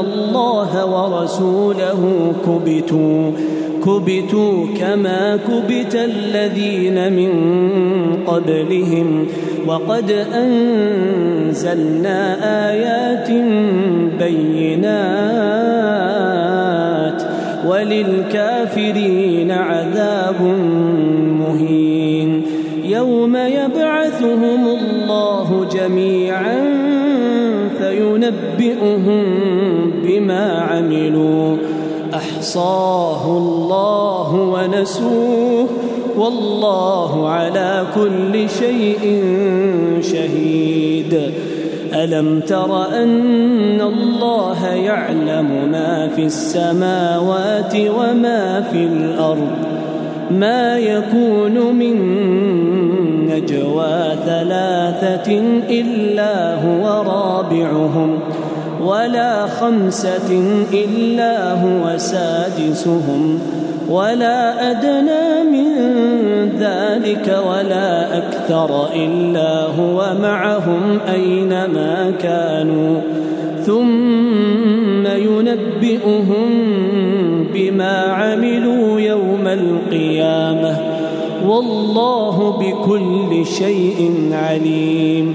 الله ورسوله كبتوا كبتوا كما كبت الذين من قبلهم. وقد أنزلنا آيات بينات وللكافرين عذاب مهين. يوم يبعثهم الله جميعا فينبئهم بما عملوا. أحصاه الله ونسوه. والله على كل شيء شهيد. ألم تر أن الله يعلم ما في السماوات وما في الأرض؟ ما يكون من نجوى ثلاثة إلا هو رابعهم. ولا خمسة إلا هو سادسهم ولا أدنى من ذلك ولا أكثر إلا هو معهم أينما كانوا. ثم ينبئهم بما عملوا يوم القيامة. والله بكل شيء عليم.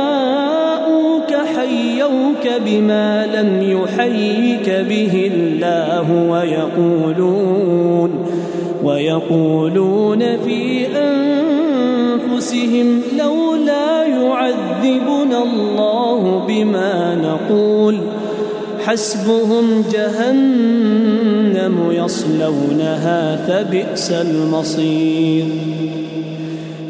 حيوك بما لم يحيك به الله ويقولون ويقولون في أنفسهم لولا يعذبنا الله بما نقول حسبهم جهنم يصلونها فبئس المصير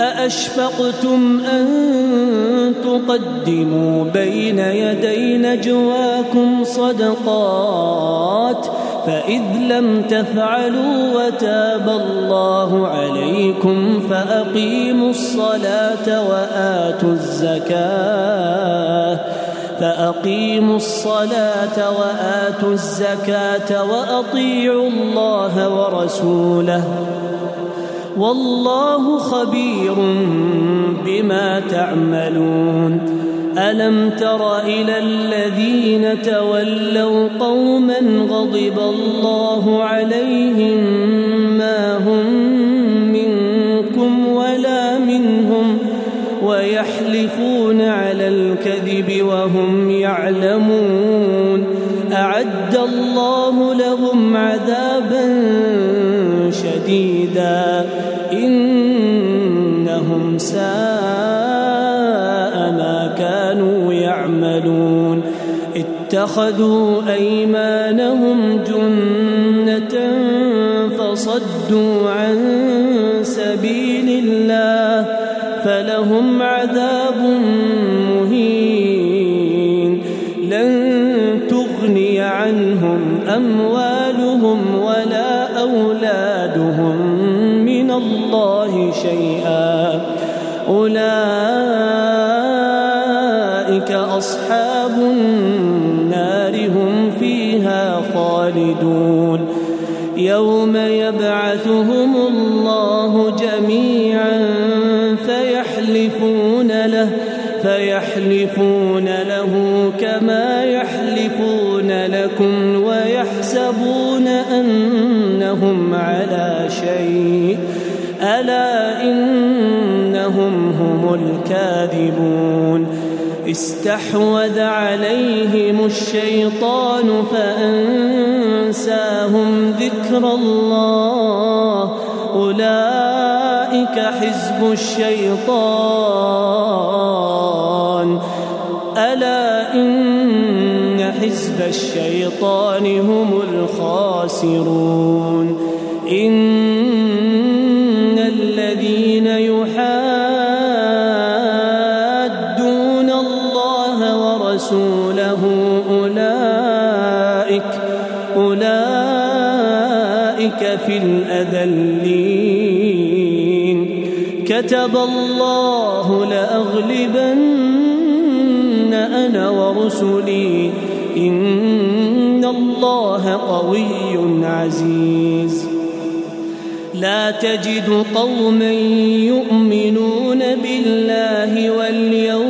أأشفقتم أن تقدموا بين يدي نجواكم صدقات فإذ لم تفعلوا وتاب الله عليكم فأقيموا الصلاة وآتوا الزكاة فأقيموا الصلاة وآتوا الزكاة وأطيعوا الله ورسوله والله خبير بما تعملون. ألم تر إلى الذين تولوا قوما غضب الله عليهم ما هم منكم ولا منهم ويحلفون على الكذب وهم يعلمون. أعد الله ما كانوا يعملون اتخذوا أيمانهم جنة فصدوا عن سبيل الله فلهم عذاب مهين لن تغني عنهم أموالهم ولا أولادهم الله شيئا أولئك أصحاب النار هم فيها خالدون. يوم يبعثهم الله جميعا فيحلفون له فيحلفون له كما يحلفون لكم ويحسبون أنهم على شيء. ألا إنهم هم الكاذبون. استحوذ عليهم الشيطان فأنساهم ذكر الله. أولئك حزب الشيطان. ألا إن حزب الشيطان هم الخاسرون. إن أولئك أولئك في الأذلين. كتب الله لأغلبن أنا ورسلي. إن الله قوي عزيز. لا تجد قوما يؤمنون بالله واليوم